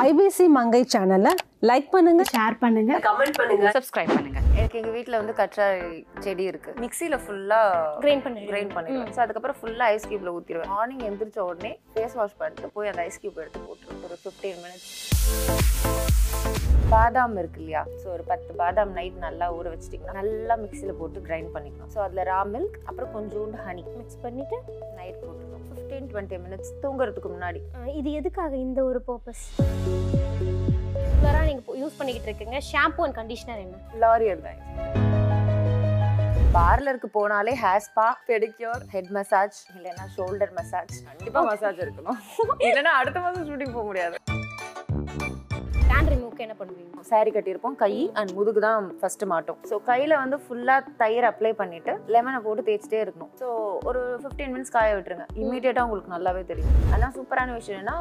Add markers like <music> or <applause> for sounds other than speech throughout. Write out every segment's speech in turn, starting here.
IBC மங்கை சேனலை like பண்ணுங்க. Share பண்ணுங்க. கமெண்ட் பண்ணுங்க. சப்ஸ்கிரைப் பண்ணுங்க. எனக்கு எங்க வீட்ல வந்து கற்றாழை செடி இருக்கு. மிக்ஸில ஃபுல்லா கிரைண்ட் பண்ணி கிரைண்ட் பண்ணிடுவேன். ஸோ அதுக்கப்புறம் ஃபுல்லா ஐஸ் கியூப்ல ஊத்திடுவேன். மார்னிங் எந்திரிச்ச உடனே ஃபேஸ் வாஷ் பண்ணிட்டு போய் அந்த ஐஸ் கியூப் எடுத்து போட்டுருவேன். ஒரு ஃபிஃப்டீன் மினிட்ஸ் பாதாம் இருக்கு இல்லையா? ஸோ ஒரு பத்து பாதாம் நைட் நல்லா ஊற வச்சிட்டிங்கன்னா நல்லா மிக்ஸியில் போட்டு கிரைண்ட் பண்ணிக்கணும் ஸோ அதில் ரா மில்க் அப்புறம் கொஞ்சோண்டு ஹனி மிக்ஸ் பண்ணிட்டு நைட் போட்டுருணும் ஃபிஃப்டீன் டுவெண்ட்டி மினிட்ஸ் தூங்குறதுக்கு முன்னாடி. இது எதுக்காக இந்த ஒரு பர்பஸ் ரெகுலராக நீங்கள் யூஸ் பண்ணிக்கிட்டு இருக்கீங்க. ஷாம்பு அண்ட் கண்டிஷனர் என்ன? லாரியல் தான் பார்லருக்கு போனாலே hair spa pedicure head massage இல்லைன்னா ஷோல்டர் மசாஜ் கண்டிப்பா மசாஜ் இருக்கணும். இல்லைன்னா அடுத்த மாதம் ஷூட்டிங் போக முடியாது. ரிமூவ்க்கு என்ன பண்ணுவீங்க? சாரி கட்டியிருப்போம். கை அண்ட் முதுகு தான் ஃபர்ஸ்ட் மாட்டோம். ஸோ கையில வந்து ஃபுல்லா தயிர் அப்ளை பண்ணிட்டு லெமனை போட்டு தேய்ச்சிட்டே இருக்கணும். ஸோ ஒரு ஃபிஃப்டீன் மினிட்ஸ் காய விட்டுருங்க. இமீடியட்டா உங்களுக்கு நல்லாவே தெரியும். ஆனால் சூப்பரான விஷயம் என்னன்னா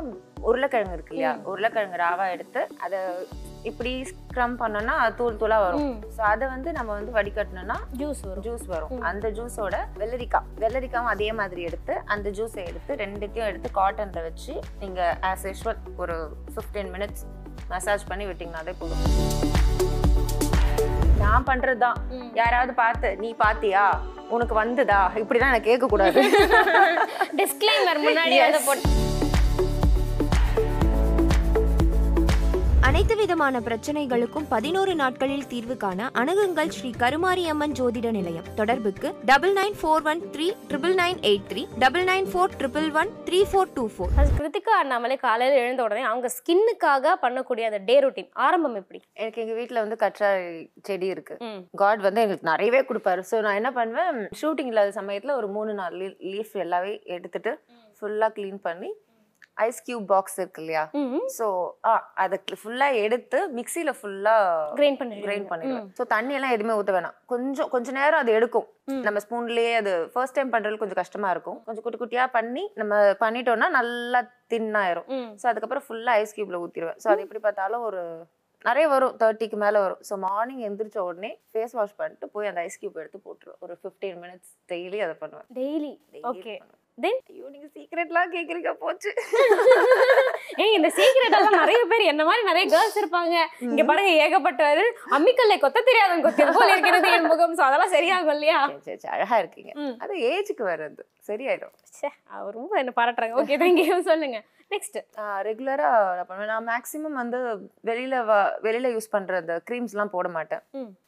உருளைக்கிழங்கு இருக்கு இல்லையா? உருளைக்கிழங்கு ராவா எடுத்து அதை இப்படி ஸ்க்ரம் பண்ணோம்னா தூள் தூளா வரும். ஸோ அதை வந்து நம்ம வந்து வடிகட்டணும்னா ஜூஸ் வரும். ஜூஸ் வரும். அந்த ஜூஸோட வெள்ளரிக்காய். வெள்ளரிக்காவும் அதே மாதிரி எடுத்து அந்த ஜூஸை எடுத்து ரெண்டுத்தையும் எடுத்து காட்டன்ல வச்சு நீங்க ஆஸ் யூஷுவல் ஒரு ஃபிஃப்டீன் மினிட்ஸ் மசாஜ் பண்ணி விட்டீங்கனாலே போதும். நான் பண்றதுதான். யாராவது பார்த்து நீ பாத்தியா? உனக்கு வந்துதா? இப்படிதான் எனக்கு கேட்க கூடாது டிஸ்க்ளைமர் <laughs> முன்னாடி போட்டு அனைத்து விதமான பிரச்சனைகளுக்கும் பதினோரு நாட்களில் தீர்வு காண அணுகுங்கள் ஸ்ரீ கருமாரியம்மன் ஜோதிட நிலையம். தொடர்புக்கு double nine four one three triple nine eight three double nine four triple one three four two four. அது கிருத்திகா அண்ணாமலை காலையில் எழுந்த உடனே அவங்க ஸ்கின்னுக்காக பண்ணக்கூடிய அந்த டே ரொட்டீன் ஆரம்பம் எப்படி? எனக்கு எங்க வீட்ல வந்து கற்றாழை செடி இருக்கு. காட் வந்து எங்களுக்கு நிறையவே கொடுப்பாரு. ஸோ நான் என்ன பண்ணுவேன் ஷூட்டிங் இல்லாத சமயத்துல ஒரு மூணு நாலு லீஃப் எல்லாமே எடுத்துட்டு ஃபுல்லா க்ளீன் பண்ணி ஐஸ் கியூப் பாக்ஸ் இருக்கு இல்லையா ஸோ ஆ அதை ஃபுல்லா எடுத்து மிக்சியில ஃபுல்லா கிரைண்ட் பண்ணி கிரைண்ட் பண்ணிடுவேன். ஸோ தண்ணி எல்லாம் எதுவுமே ஊற்ற வேணாம். கொஞ்சம் கொஞ்ச நேரம் அது எடுக்கும். நம்ம ஸ்பூன்லயே அது ஃபர்ஸ்ட் டைம் பண்றது கொஞ்சம் கஷ்டமா இருக்கும். கொஞ்சம் குட்டி குட்டியா பண்ணி நம்ம பண்ணிட்டோம்னா நல்லா தின்னாயிரும் ஸோ அதுக்கப்புறம் ஃபுல்லா ஐஸ் கியூப்ல ஊத்திடுவேன். ஸோ அது எப்படி பார்த்தாலும் ஒரு நிறைய வரும். தேர்ட்டிக்கு மேல வரும். ஸோ மார்னிங் எந்திரிச்ச உடனே ஃபேஸ் வாஷ் பண்ணிட்டு போய் அந்த ஐஸ் கியூப் எடுத்து போட்டுருவேன். ஒரு ஃபிஃப்டீன் மினிட்ஸ் டெய்லி அதை பண்ணுவேன். Daily okay. தென் ஐயோ நீங்க சீக்ரெட்லாம் கேக்குறீங்க போச்சு. ஏய் இந்த சீக்ரெட் எல்லாம் நிறைய பேர் என்ன மாதிரி நிறைய கேர்ள்ஸ் இருப்பாங்க. இங்க பாருங்க ஏகப்பட்டவர் அம்மிக்கல்லை கொத்த தெரியாதவங்க கொத்தியது போல இருக்கிறது என் முகம். சோ அதெல்லாம் சரியாகும் இல்லையா? சரி, சரி, சரி, அழகா இருக்கீங்க. அது ஏஜுக்கு வர்றது. சரியாயிடும். ச்சே, அவர் ரொம்ப என்ன பாராட்டுறாங்க. ஓகே தேங்க்யூ சொல்லுங்க. நெக்ஸ்ட் ரெகுலராக நான் பண்ணுவேன். நான் மேக்ஸிமம் வந்து வெளியில வெளியில யூஸ் பண்ற அந்த க்ரீம்ஸ்லாம் போட மாட்டேன்.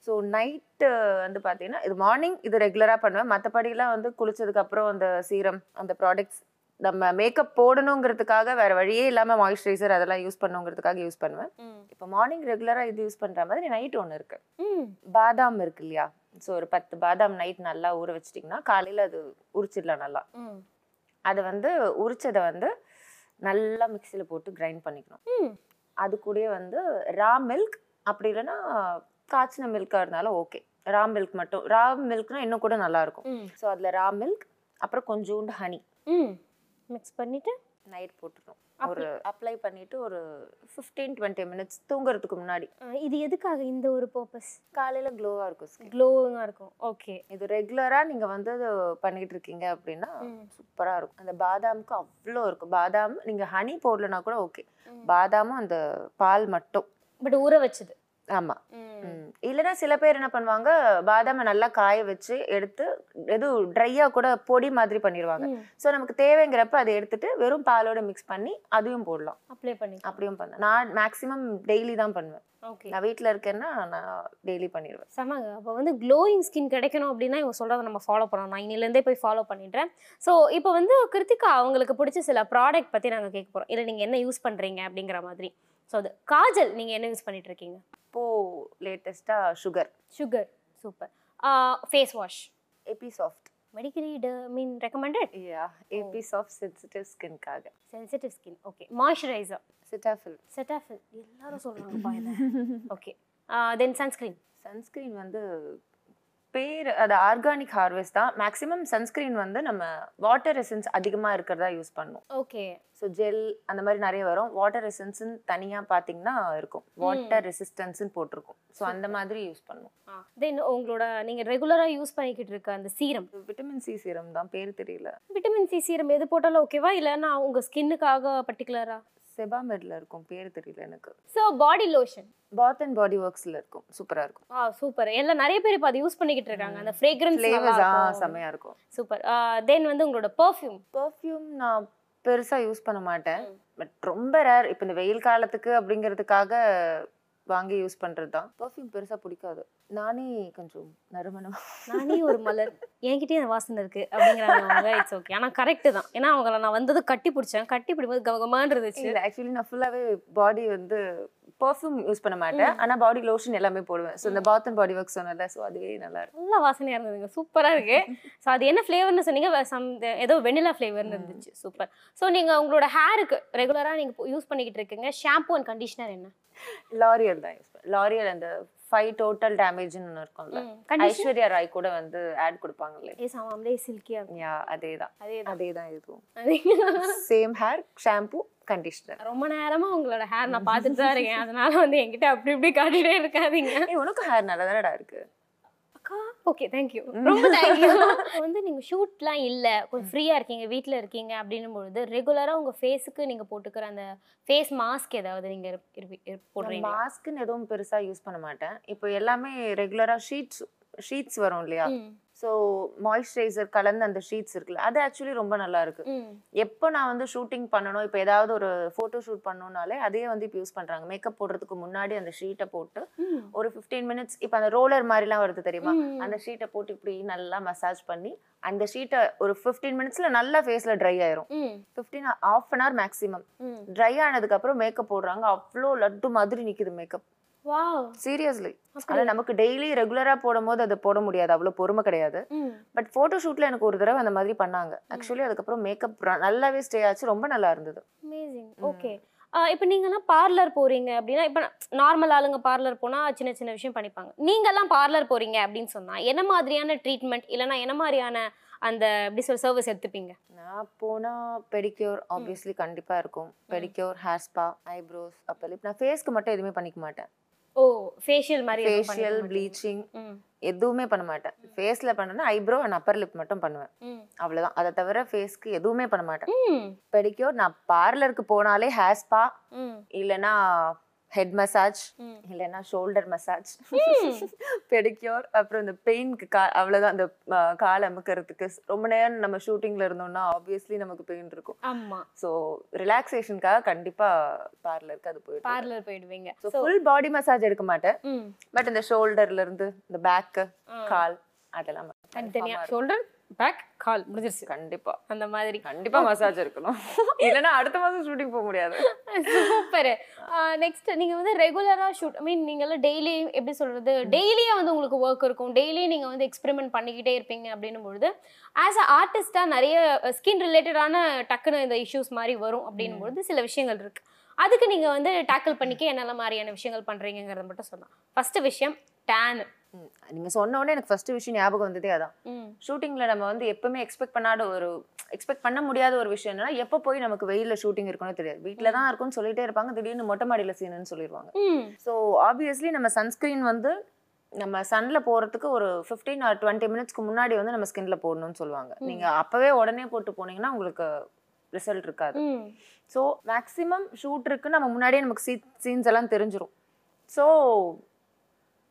ஸோ நைட்டு வந்து பார்த்தீங்கன்னா இது மார்னிங் இது ரெகுலராக பண்ணுவேன். மற்றபடிலாம் வந்து குளிச்சதுக்கு அப்புறம் அந்த சீரம் அந்த ப்ராடக்ட்ஸ் நம்ம மேக்கப் போடணுங்கிறதுக்காக வேற வழியே இல்லாம மாய்ஸ்சரைசர் அதெல்லாம் யூஸ் பண்ணுங்கிறதுக்காக யூஸ் பண்ணுவேன். இப்போ மார்னிங் ரெகுலராக இது யூஸ் பண்ற மாதிரி நைட் ஒன்று இருக்கு. பாதாம் இருக்கு இல்லையா? ஸோ ஒரு பத்து பாதாம் நைட் நல்லா ஊற வச்சிட்டிங்கன்னா காலையில அது உரிச்சிடலாம் நல்லா. அதை வந்து உரிச்சதை வந்து நல்லா மிக்சியில் போட்டு கிரைண்ட் பண்ணிக்கணும். அது கூடயே வந்து ரா மில்க் அப்படி இல்லைன்னா காய்ச்சின மில்காக இருந்தாலும் ஓகே ரா மில்க் மட்டும். ரா மில்க்னா இன்னும் கூட நல்லா இருக்கும். ஸோ அதில் ரா மில்க் அப்புறம் கொஞ்சோண்டு ஹனி மிக்ஸ் பண்ணிட்டு நைட் போட்டுக்கணும். ஒரு அப்ளை பண்ணிட்டு ஒரு ஃபிஃப்டீன் டுவெண்ட்டி மினிட்ஸ் தூங்குறதுக்கு முன்னாடி. இது எதுக்காக இந்த ஒரு பர்பஸ் காலையில க்ளோவாக இருக்கும் ஸ்கின் க்ளோவிங்கா இருக்கும். ஓகே இது ரெகுலராக நீங்கள் வந்து அது பண்ணிட்டு இருக்கீங்க அப்படின்னா சூப்பராக இருக்கும். அந்த பாதாமுக்கு அவ்வளோ இருக்கும். பாதாம் நீங்கள் ஹனி போடலனா கூட ஓகே பாதாமும் அந்த பால் மட்டும். பட் ஊற வச்சது. ஆமாம். இல்லைன்னா சில பேர் என்ன பண்ணுவாங்க பாதாமை நல்லா காய வச்சு எடுத்து எதுவும் ட்ரையாக கூட பொடி மாதிரி பண்ணிடுவாங்க ஸோ நமக்கு தேவைங்கிறப்ப அதை எடுத்துட்டு வெறும் பாலோட மிக்ஸ் பண்ணி அதையும் போடலாம். அப்ளை பண்ணி அப்படியும் பண்ண நான் மேக்ஸிமம் டெய்லி தான் பண்ணுவேன். ஓகே நான் வீட்டில் இருக்கேன்னா நான் டெய்லி பண்ணிடுவேன் செமங்க. அப்போ வந்து க்ளோயிங் ஸ்கின் கிடைக்கணும் அப்படின்னா இவங்க சொல்கிறத நம்ம ஃபாலோ பண்ணணும் நான் இன்னிலேருந்தே போய் ஃபாலோ பண்ணிடுறேன். ஸோ இப்போ வந்து கிருத்திகா அவங்களுக்கு பிடிச்ச சில ப்ராடக்ட் பற்றி நாங்கள் கேட்க போகிறோம் இல்லை நீங்கள் என்ன யூஸ் பண்ணுறீங்க அப்படிங்கிற மாதிரி. ஸோ அது காஜல் நீங்கள் என்ன யூஸ் பண்ணிட்டு இருக்கீங்க இப்போது லேட்டஸ்ட்டாக sugar sugar super face wash எபி soft medically mean recommended yeah AB soft sensitive ஸ்கின்காக sensitive skin okay moisturizer Cetaphil Cetaphil எல்லாரும் சொல்கிறாங்கப்பா இதை. ஓகே தென் சன்ஸ்க்ரீன் சன்ஸ்கிரீன் வந்து பேர் அது ஆர்கானிக் ஹார்வெஸ்ட் தான். மேக்ஸிமம் சன்ஸ்கிரீன் வந்து நம்ம வாட்டர் எசன்ஸ் அதிகமாக இருக்கிறதா யூஸ் பண்ணுவோம் ஓகே. ஸோ ஜெல் அந்த மாதிரி நிறைய வரும். வாட்டர் எசன்ஸ்ன்னு தனியாக பார்த்தீங்கன்னா இருக்கும். வாட்டர் ரெசிஸ்டன்ஸ்னு போட்டிருக்கும். ஸோ அந்த மாதிரி யூஸ் பண்ணுவோம் தென் உங்களோட நீங்கள் ரெகுலராக யூஸ் பண்ணிக்கிட்டு இருக்க அந்த சீரம்? விட்டமின் சி சீரம் தான். பேர் தெரியல. விட்டமின் சி சீரம் எது போட்டாலும் ஓகேவா? இல்லைன்னா உங்கள் ஸ்கின்னுக்காக பர்டிகுலராக செபாமெட்ல இருக்கும் பேர் தெரியல எனக்கு. So body lotion bath and body ஒர்க்ஸ்ல இருக்கும் சூப்பரா இருக்கும். ஆ சூப்பர் எல்லாம் நிறைய பேர் இப்போ அதை யூஸ் பண்ணிக்கிட்டு இருக்காங்க. அந்த ஃப்ரேக்ரன்ஸ் ஃப்ளேவர்ஸ் ஆ செமையா இருக்கும். சூப்பர் தென் வந்து உங்களோட பர்ஃப்யூம் பெர்ஃப்யூம் நான் பெருசா யூஸ் பண்ண மாட்டேன். பட் ரொம்ப ரேர் இப்போ இந்த வெயில் காலத்துக்கு அப்படிங்கிறதுக்காக வாங்கி யூஸ் பண்றது தான் பெர்ஃப்யூம் பெருசா பிடிக்காது. நானே கொஞ்சம் நறுமணம். நானே ஒரு மலர். என்கிட்டயே அந்த வாசனை இருக்கு அப்படிங்கிறாங்க இட்ஸ் ஓகே ஆனா கரெக்ட் தான். ஏன்னா அவங்கள நான் வந்தது கட்டி பிடிச்சேன். கட்டி பிடிக்கும்போது கவகமான் இருந்துச்சு. இல்ல ஆக்சுவலி நான் ஃபுல்லாவே பாடி வந்து பெர்ஃப்யூம் யூஸ் பண்ண மாட்டேன். ஆனா பாடி லோஷன் எல்லாமே போடுவேன். ஸோ இந்த பாத் அண்ட் பாடி ஒர்க் சொன்னல ஸோ அதுவே நல்லா இருக்கும். நல்ல வாசனையா இருந்ததுங்க. சூப்பரா இருக்கு. ஸோ அது என்ன ஃப்ளேவர்னு சொன்னீங்க? some ஏதோ வெனிலா ஃப்ளேவர்னு இருந்துச்சு. சூப்பர். ஸோ நீங்க உங்களோட ஹேருக்கு ரெகுலரா நீங்க யூஸ் பண்ணிக்கிட்டு இருக்கீங்க. ஷாம்பு அண்ட் கண்டிஷனர் என்ன? லாரியல் தான் யூஸ் லாரியல் அந்த ஃபைவ் டோட்டல் டேமேஜ்னு ஒன்று இருக்கும்ல. கண்டிஷனர் ஐஸ்வர்யா ராய் கூட வந்து ஆட் கொடுப்பாங்களே ஏ சாமாம்லே சில்கியா யா அதே தான் அதே தான் அதே. தான் இதுவும் சேம் ஹேர் ஷாம்பு கண்டிஷனர் ரொம்ப நேரமா உங்களோட ஹேர் நான் பார்த்துட்டு தான் இருக்கேன். அதனால வந்து என்கிட்ட அப்படி இப்படி காட்டிட்டே இருக்காதீங்க. உனக்கு ஹேர் நல்லா தானடா இருக்கு? ஓகே தேங்க்யூ ரொம்ப தேங்க்யூ <laughs> வந்து நீங்க ஷூட்லாம் இல்ல. கொஞ்சம் ஃப்ரீயா இருக்கீங்க வீட்ல இருக்கீங்க அப்படின்னும் பொழுது ரெகுலரா உங்க ஃபேஸுக்கு நீங்க போட்டுக்கிற அந்த ஃபேஸ் மாஸ்க் ஏதாவது நீங்க இருப்- இருப்பி- இருப்- போடுறீங்க மாஸ்க்குன்னு எதுவும் பெருசா யூஸ் பண்ண மாட்டேன். இப்போ எல்லாமே ரெகுலரா ஷீட்ஸ் ஷீட்ஸ் வரும் இல்லையா? ஸோ மாய்ஸ்சரைசர் கலந்து அந்த ஷீட்ஸ் இருக்குல்ல அது ஆக்சுவலி ரொம்ப நல்லா இருக்கு எப்போ நான் வந்து ஷூட்டிங் பண்ணணும் இப்போ ஏதாவது ஒரு ஃபோட்டோ ஷூட் பண்ணணும்னாலே அதே வந்து இப்போ யூஸ் பண்றாங்க. மேக்கப் போடுறதுக்கு முன்னாடி அந்த ஷீட்டை போட்டு ஒரு ஃபிஃப்டீன் மினிட்ஸ் இப்போ அந்த ரோலர் மாதிரிலாம் வருது தெரியுமா? அந்த ஷீட்டை போட்டு இப்படி நல்லா மசாஜ் பண்ணி அந்த ஷீட்டை ஒரு ஃபிஃப்டீன் மினிட்ஸ்ல நல்லா ஃபேஸ்ல ட்ரை ஆயிரும். Fifteen half an hour maximum dry ஆனதுக்கு அப்புறம் மேக்கப் போடுறாங்க. அவ்வளோ லட்டு மாதிரி நிக்குது மேக்கப் சீரியஸ்லி ஆனா நமக்கு டெய்லி ரெகுலரா போடும் போது அதை போட முடியாது. அவ்வளவு பொறுமை கிடையாது. பட் போட்டோ ஷூட்ல எனக்கு ஒரு தடவை அந்த மாதிரி பண்ணாங்க. ஆக்சுவலி அதுக்கப்புறம் மேக்கப் நல்லாவே ஸ்டே ஆச்சு. ரொம்ப நல்லா இருந்தது. ஓகே இப்போ நீங்கெல்லாம் பார்லர் போறீங்க அப்படின்னா இப்போ நார்மல் ஆளுங்க பார்லர் போனா சின்ன சின்ன விஷயம் பண்ணிப்பாங்க. நீங்கெல்லாம் பார்லர் போறீங்க அப்படின்னு சொன்னா என்ன மாதிரியான ட்ரீட்மெண்ட் இல்லைன்னா என்ன மாதிரியான அந்த எப்படி சொல்ற சர்வீஸ் எடுத்துப்பீங்க? நான் போனா பெடிக்யூர் ஆப்வியஸ்லி கண்டிப்பா இருக்கும். பெடிக்யூர் ஹேர் ஸ்பா ஐப்ரோஸ் அப்ப நான் ஃபேஸ்க்கு மட்டும் எதுவுமே பண்ணிக்க மாட்டேன். ஓ ஃபேஷியல் மாதிரி ஃபேஷியல்? ப்ளீச்சிங் எதுவுமே பண்ண மாட்டேன். ஃபேஸ்ல பண்ணேன்னா ஐப்ரோ அண்ட் அப்பர் லிப் மட்டும் பண்ணுவேன். அவ்வளவுதான். அதை தவிர ஃபேஸ்க்கு எதுவுமே பண்ண மாட்டேன். பெடிக்யூர் நான் பார்லருக்கு போனாலே ஹேர் ஸ்பா ம், இல்லைன்னா ஹெட் மசாஜ். இல்லைன்னா ஷோல்டர் மசாஜ் பெடிக்யூர் அப்புறம் இந்த பெயின்க்கு கா அவ்வளோதான் அந்த கால் அமுக்கிறதுக்கு ரொம்ப நேரம் நம்ம ஷூட்டிங்ல இருந்தோம்னா ஆப்வியஸ்லி நமக்கு பெயின் இருக்கும். ஆமா. ஸோ ரிலாக்ஸேஷனுக்காக கண்டிப்பா பார்லருக்கு அது போயிட்டு பார்லர் போயிடுவீங்க. ஸோ ஃபுல் பாடி மசாஜ் எடுக்க மாட்டேன். பட் இந்த ஷோல்டர்ல இருந்து இந்த பேக்கு. கால் அதெல்லாம் தனித்தனியா. confirm ஆ ஷோல்டர் பேக் கால் முடிஞ்சிருச்சு. கண்டிப்பா. அந்த மாதிரி. கண்டிப்பா மசாஜ் இருக்கணும் <laughs> இல்லைன்னா அடுத்த மாசம் ஷூட்டிங் போக முடியாது. <laughs> சூப்பர். நெக்ஸ்ட் நீங்க வந்து ரெகுலரா ஷூட் ஐ மீன் நீங்க எல்லாம் டெய்லி எப்படி சொல்றது? டெய்லியே வந்து உங்களுக்கு ஒர்க் இருக்கும். டெய்லி நீங்க வந்து எக்ஸ்பெரிமெண்ட் பண்ணிக்கிட்டே இருப்பீங்க அப்படின்னும் பொழுது ஆஸ் அ ஆர்டிஸ்டா நிறைய ஸ்கின் ரிலேட்டடான டக்குன்னு இந்த இஷ்யூஸ் மாதிரி வரும் அப்படின்னும் பொழுது சில விஷயங்கள் இருக்கு. அதுக்கு நீங்க வந்து டேக்கிள் பண்ணிக்க என்னென்ன மாதிரியான விஷயங்கள் பண்றீங்கிறத மட்டும் சொல்லலாம். ஃபர்ஸ்ட் விஷயம் டேன் நீங்க சொன்ன உடனே எனக்கு ஃபர்ஸ்ட் விஷயம் ஞாபகம் வந்ததே அதான். ஷூட்டிங்ல நம்ம வந்து எப்பவுமே எக்ஸ்பெக்ட் பண்ணாத ஒரு எக்ஸ்பெக்ட் பண்ண முடியாத ஒரு விஷயம் என்னன்னா எப்போ போய் நமக்கு வெயில்ல ஷூட்டிங் இருக்கும்னு தெரியாது. வீட்டில தான் இருக்கும்னு சொல்லிட்டே இருப்பாங்க. திடீர்னு மொட்டை மாடியில சீனுன்னு சொல்லிடுவாங்க ஸோ ஆப்வியஸ்லி நம்ம சன்ஸ்கிரீன் வந்து நம்ம சன்ல போறதுக்கு ஒரு ஃபிஃப்டீன் ஆர் டுவெண்ட்டி மினிட்ஸ்க்கு முன்னாடி வந்து நம்ம ஸ்கின்ல போடணும்னு சொல்லுவாங்க. நீங்க அப்பவே உடனே போட்டு போனீங்கன்னா உங்களுக்கு ரிசல்ட் இருக்காது. ஸோ மேக்ஸிமம் ஷூட் இருக்கு நம்ம முன்னாடியே நமக்கு சீ சீன்ஸ் எல்லாம் தெரிஞ்சிரும். ஸோ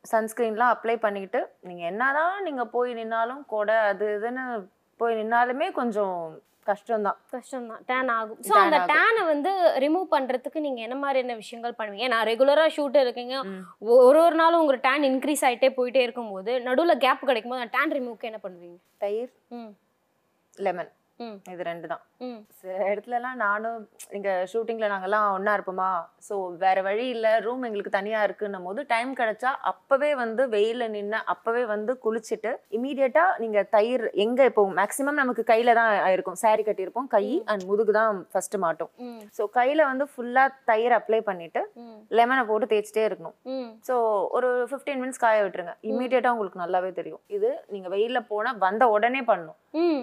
சன்ஸ்கிரீன்லாம் அப்ளை பண்ணிக்கிட்டு நீங்கள் என்னதான் நீங்கள் போய் நின்னாலும் கொடை அது இதுன்னு போய் நின்னாலுமே கொஞ்சம் கஷ்டம்தான். கஷ்டம் தான் டேன் ஆகும் ஸோ அந்த. டேனை வந்து ரிமூவ் பண்றதுக்கு நீங்க என்ன மாதிரியான விஷயங்கள் பண்ணுவீங்க? நான் ரெகுலரா ஷூட் இருக்கீங்க. ஒரு ஒரு நாளும் உங்க டேன் இன்க்ரீஸ் ஆயிட்டே போயிட்டே இருக்கும்போது நடுவுல கேப் கிடைக்கும் போது டேன் ரிமூவ்க்கு என்ன பண்ணுவீங்க? தயிர். ம். லெமன் ம். இது ரெண்டு தான் சில இடத்துலலாம் நானும் இங்க ஷூட்டிங்ல நாங்கெல்லாம் ஒண்ணா இருப்போமா? ஸோ வேற வழி இல்ல ரூம் எங்களுக்கு தனியா இருக்குன்னும் போது டைம் கிடைச்சா அப்பவே வந்து வெயில நின்று அப்பவே வந்து குளிச்சுட்டு இமீடியட்டா நீங்க தயிர் எங்க இப்போ மேக்ஸிமம் நமக்கு கையில தான் ஆயிருக்கும் saree கட்டியிருப்போம். கை அண்ட் முதுகு தான் ஃபர்ஸ்ட் மாட்டோம். ஸோ கையில வந்து ஃபுல்லா தயிர் அப்ளை பண்ணிட்டு ம். லெமனை போட்டு தேய்ச்சிட்டே இருக்கணும். ஸோ ஒரு ஃபிஃப்டீன் மினிட்ஸ் காய விட்டுருங்க. இமீடியட்டா உங்களுக்கு நல்லாவே தெரியும். இது நீங்க வெயில்ல போனா வந்த உடனே பண்ணணும்.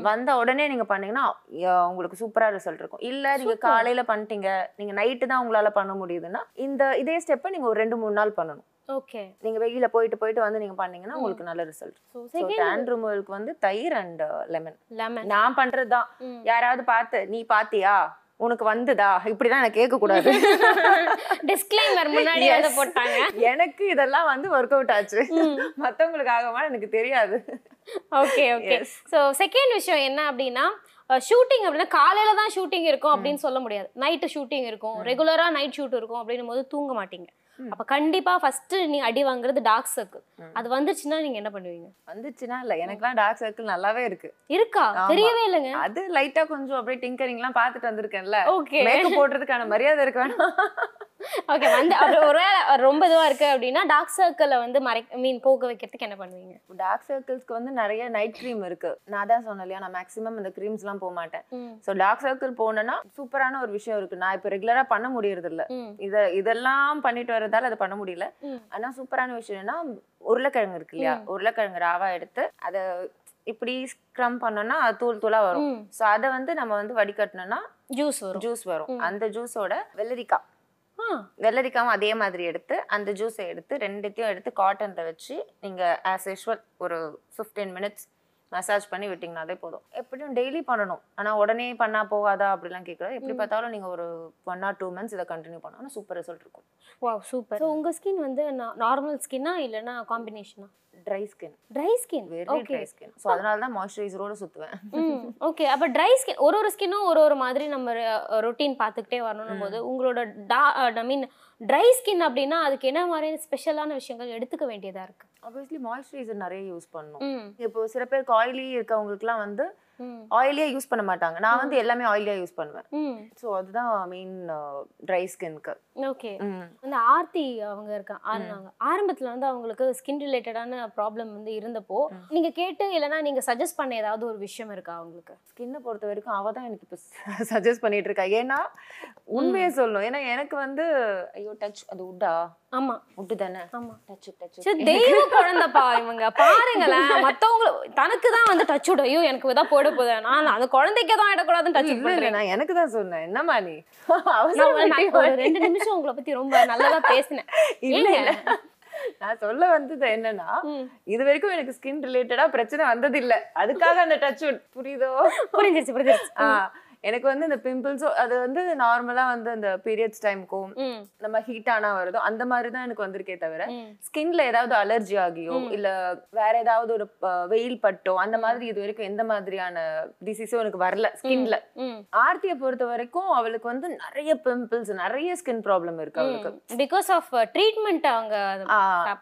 வந்த உடனே நீங்க பண்ணீங்கன்னா யா, உங்களுக்கு சூப்பரா ரிசல்ட் இருக்கும். இல்ல நீங்க Super. காலையில பண்ணிட்டீங்க நீங்க நைட்டு தான் உங்களால பண்ண முடியுதுன்னா இந்த இதே ஸ்டெப்பை நீங்க ஒரு ரெண்டு மூணு நாள் பண்ணணும். ஓகே நீங்க வெயில போயிட்டு போயிட்டு வந்து நீங்க பண்ணீங்கன்னா. உங்களுக்கு நல்ல ரிசல்ட் செகண்ட் டேன் ரிமூவலுக்கு வந்து தயிர் அண்ட் லெமன் லெமன் நான் பண்றது தான். யாராவது பார்த்து நீ பாத்தியா? உனக்கு வந்துதா? இப்படிதான் எனக்கு கேட்க கூடாது டிஸ்க்ளைமர் <laughs> முன்னாடி போட்டாங்க. எனக்கு இதெல்லாம் வந்து ஒர்க் அவுட் ஆச்சு. மத்தவங்களுக்கு ஆகமா எனக்கு தெரியாது. Okay okay. ஸோ செகண்ட் விஷயம் என்ன அப்படின்னா ஷூட்டிங் அப்படின்னா காலையில தான் ஷூட்டிங் இருக்கும் அப்படின்னு சொல்ல முடியாது. நைட்டு ஷூட்டிங் இருக்கும். ரெகுலரா நைட் ஷூட் இருக்கும் அப்படின்னும் போது தூங்க மாட்டீங்க. அப்ப கண்டிப்பா ஃபர்ஸ்ட் நீ அடி வாங்குறது டார்க் சர்க்கிள் அது வந்துருச்சுன்னா நீங்க என்ன பண்ணுவீங்க? வந்துச்சுன்னா இல்ல. எனக்குலாம் டார்க் சர்க்கிள் நல்லாவே இருக்கு. இருக்கா. தெரியவே இல்லைங்க. அது லைட்டா கொஞ்சம் அப்படியே டிங்கரிங் எல்லாம் பாத்துட்டு வந்திருக்கேன்ல. ஓகே மேக்கப் போடுறதுக்கான மரியாதை இருக்கு வேணாம். ஓகே வந்து அப்புறம் ரொம்ப இதுவா இருக்கு அப்படின்னா டார்க் சர்க்கிளை வந்து மறை மீன் போக வைக்கிறதுக்கு என்ன பண்ணுவீங்க? டார்க் சர்க்கிள்ஸ்க்கு வந்து நிறைய நைட் க்ரீம் இருக்கு. நான் தான் சொன்னேன் இல்லையா நான் மேக்ஸிமம் இந்த க்ரீம்ஸ் எல்லாம் போக மாட்டேன். ஸோ டார்க் சர்க்கிள் போனேன்னா சூப்பரான ஒரு விஷயம் இருக்கு. நான் இப்போ ரெகுலரா பண்ண முடியறது இல்ல ம். இத இதெல்லாம் பண்ணிட்டு வர்றதால அதை பண்ண முடியல. ம். ஆனா சூப்பரான விஷயம் என்னன்னா உருளைக்கிழங்கு இருக்கு இல்லையா? உருளைக்கிழங்கு ராவா எடுத்து அதை இப்படி ஸ்க்ரம் பண்ணோம்னா அது தூள் தூளா வரும். ஸோ அதை வந்து நம்ம வந்து வடிகட்டணும்னா ஜூஸ் வரும். ஜூஸ் வரும். அந்த ஜூஸோட வெள்ளரிக்காய். வெள்ளரிக்காவும் அதே மாதிரி எடுத்து அந்த ஜூஸை எடுத்து ரெண்டுத்தையும் எடுத்து காட்டன்ல வச்சு நீங்க ஆஸ் யூஷுவல் ஒரு ஃபிஃப்டீன் மினிட்ஸ் மசாஜ் பண்ணி விட்டிங்கனாலே போதும். எப்படியும் டெய்லி பண்ணணும். ஆனா உடனே பண்ணா போகாதா? அப்படிலாம் கேட்கறது எப்படி பார்த்தாலும் நீங்க ஒரு ஒன் ஆர் டூ மந்த்ஸ் இதை கண்டினியூ பண்ணா சூப்பர் ரிசல்ட் இருக்கும். வாவ் சூப்பர் ஸோ உங்க ஸ்கின் வந்து நார்மல் ஸ்கின்னா இல்லைன்னா காம்பினேஷனா dry skin dry skin very dry skin so அதனால தான் மாய்ஸ்சரைசரோட சுத்துவேன். ஓகே அப்ப ட்ரை ஸ்கின் ஒரு ஒரு ஸ்கின்னும் ஒரு ஒரு மாதிரி நம்ம ரொட்டீன் பார்த்துக்கிட்டே வரணும் போது உங்களோட டா ஐ மீன் ட்ரை ஸ்கின் அப்படின்னா அதுக்கு என்ன மாதிரி ஸ்பெஷலான விஷயங்கள் எடுத்துக்க வேண்டியதா இருக்கு? ஆப்வியஸ்லி மாய்ஸ்சரைசர் நிறைய யூஸ் பண்ணணும். ம். இப்போ சில பேருக்கு ஆயிலி இருக்கவங்களுக்குலாம் வந்து ஆயிலியா யூஸ் பண்ண மாட்டாங்க. நான் வந்து எல்லாமே ஆயிலியா யூஸ் பண்ணுவேன். ஸோ அதுதான் மெயின் ட்ரை ஸ்கின்க்கு ஓகே வந்து ஆர்த்தி அவங்க இருக்காங்க ஆறுனாங்க. ஆரம்பத்துல வந்து அவங்களுக்கு ஸ்கின் ரிலேட்டடான ப்ராப்ளம் வந்து இருந்தப்போ நீங்க கேட்டு இல்லைன்னா நீங்க சஜஸ்ட் பண்ண ஏதாவது ஒரு விஷயம் இருக்கா அவங்களுக்கு? ஸ்கின்னை பொறுத்த வரைக்கும் அவ தான் எனக்கு இப்போ சஜஸ்ட் <laughs> பண்ணிட்டு இருக்கா. ஏன்னா உண்மையை சொல்லணும். ஏன்னா எனக்கு வந்து ஐயோ டச் அது உட்டா? ஆமா. தானே சரி தெய்வ குழந்தைப்பா இவங்க. பாருங்களேன் மத்தவங்க தனக்கு தான் வந்து டச் ஐயோ எனக்கு இதான் போட போகுது. நான் அந்த குழந்தைக்கே தான் இடக்கூடாதுன்னு டச் பண்றேன். நான் எனக்கு தான் சொன்னேன். என்னம்மா நீ ரெண்டு நிமிஷம் உங்களை பத்தி ரொம்ப நல்லதா பேசினேன். இல்ல நான் சொல்ல வந்தது என்னன்னா. இது வரைக்கும் எனக்கு ஸ்கின் ரிலேட்டடா பிரச்சனை வந்தது இல்ல அதுக்காக அந்த டச் புரியுதோ? புரிஞ்சிருச்சு புரிஞ்சிருச்சு. ஆ. எனக்கு வந்து இந்த பிம்பிள்ஸோ அது வந்து நார்மலா வந்து அந்த பீரியட்ஸ் டைம்க்கும் நம்ம ஹீட் ஆனா வருதோ அந்த மாதிரி தான் எனக்கு வந்திருக்கே தவிர. ஸ்கின்ல ஏதாவது அலர்ஜி ஆகியோ இல்ல வேற ஏதாவது ஒரு வெயில் பட்டோ அந்த மாதிரி இது வரைக்கும் எந்த மாதிரியான டிசீஸும் எனக்கு வரல ஸ்கின்ல ஆர்த்தியை பொறுத்த வரைக்கும் அவளுக்கு வந்து நிறைய பிம்பிள்ஸ் நிறைய ஸ்கின் ப்ராப்ளம் இருக்கு அவளுக்கு. பிகாஸ் ஆஃப் ட்ரீட்மெண்ட் அவங்க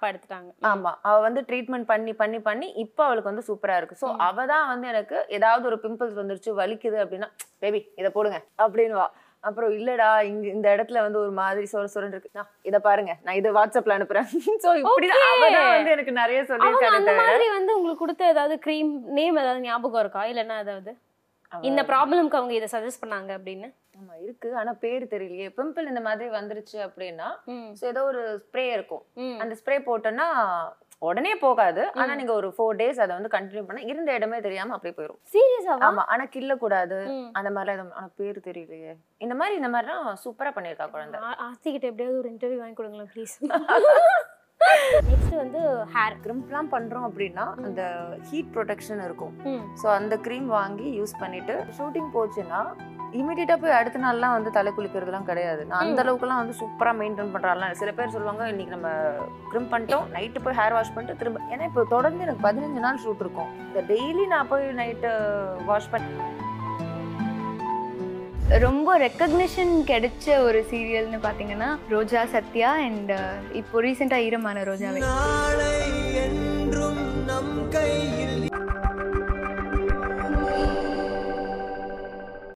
எடுத்துட்டாங்க. ஆமா. அவ வந்து ட்ரீட்மெண்ட் பண்ணி பண்ணி பண்ணி இப்போ அவளுக்கு வந்து சூப்பரா இருக்கு. சோ அவ தான் வந்து எனக்கு ஏதாவது ஒரு பிம்பிள்ஸ் வந்துருச்சு வலிக்குது அப்படின்னா பேபி இதை போடுங்க. அப்படின்னுவா. அப்புறம் இல்லடா இங்க இந்த இடத்துல வந்து ஒரு மாதிரி சொர சொரன்னு இருக்கு. இதை பாருங்க. நான் இது வாட்ஸ்அப்ல அனுப்புறேன். <laughs> சோ தான் வந்து எனக்கு நிறைய அவங்க சொல்லியிருக்காங்க அந்த மாதிரி வந்து உங்களுக்கு கொடுத்த ஏதாவது க்ரீம் நேம் ஏதாவது ஞாபகம் இருக்கா? இல்லைன்னா ஏதாவது? இந்த ப்ராப்ளம்க்கு அவங்க இதை சஜஸ்ட் பண்ணாங்க அப்படின்னு? ஆமா இருக்கு. ஆனா பேர் தெரியலையே. பிம்பிள் இந்த மாதிரி வந்துருச்சு அப்படின்னா ஏதோ ஒரு ஸ்ப்ரே இருக்கும். அந்த ஸ்ப்ரே போட்டோன்னா உடனே போகாது. ஆனா நீங்க ஒரு ஃபோர் டேஸ் அதை வந்து கண்டினியூ பண்ண இருந்த இடமே தெரியாம அப்படியே போயிடும் சீரியஸாவா ஆமா ஆனா கில்ல கூடாது. அந்த எதுவும் ஆனா பேர் தெரியலையே. இந்த மாதிரி இந்த மாதிரிலாம் சூப்பரா பண்ணிருக்கா குழந்தை. ஆர்த்தி கிட்ட எப்படியாவது ஒரு இன்டர்வியூ வாங்கி கொடுங்களேன் ப்ளீஸ் நெக்ஸ்ட் <laughs> வந்து ஹேர் கிரிம்ப்லாம் பண்றோம் அப்படின்னா அந்த ஹீட் ப்ரொடெக்ஷன் இருக்கும். ஸோ அந்த க்ரீம் வாங்கி யூஸ் பண்ணிட்டு ஷூட்டிங் போச்சுன்னா இமீடியட்டா போய் அடுத்த நாள்லாம் வந்து தலை குளிக்கிறதுலாம் கிடையாது. நான் அந்த அளவுக்குலாம் வந்து சூப்பரா மெயின்டைன் பண்றாலாம் சில பேர் சொல்லுவாங்க இன்னைக்கு நம்ம க்ரிம் பண்ணிட்டோம் நைட்டு போய் ஹேர் வாஷ் பண்ணிட்டு திரும்ப ஏன்னா இப்போ தொடர்ந்து எனக்கு பதினஞ்சு நாள் ஷூட் இருக்கும். இந்த டெய்லி நான் போய் நைட்டு வாஷ் பண்ணி ரொம்ப ரெக்கக்னிஷன் கிடைச்ச ஒரு சீரியல்னு பார்த்தீங்கன்னா ரோஜா சத்யா அண்ட் இப்போ ரீசெண்டாக ஈரமான ரோஜாவே. நம் கையில்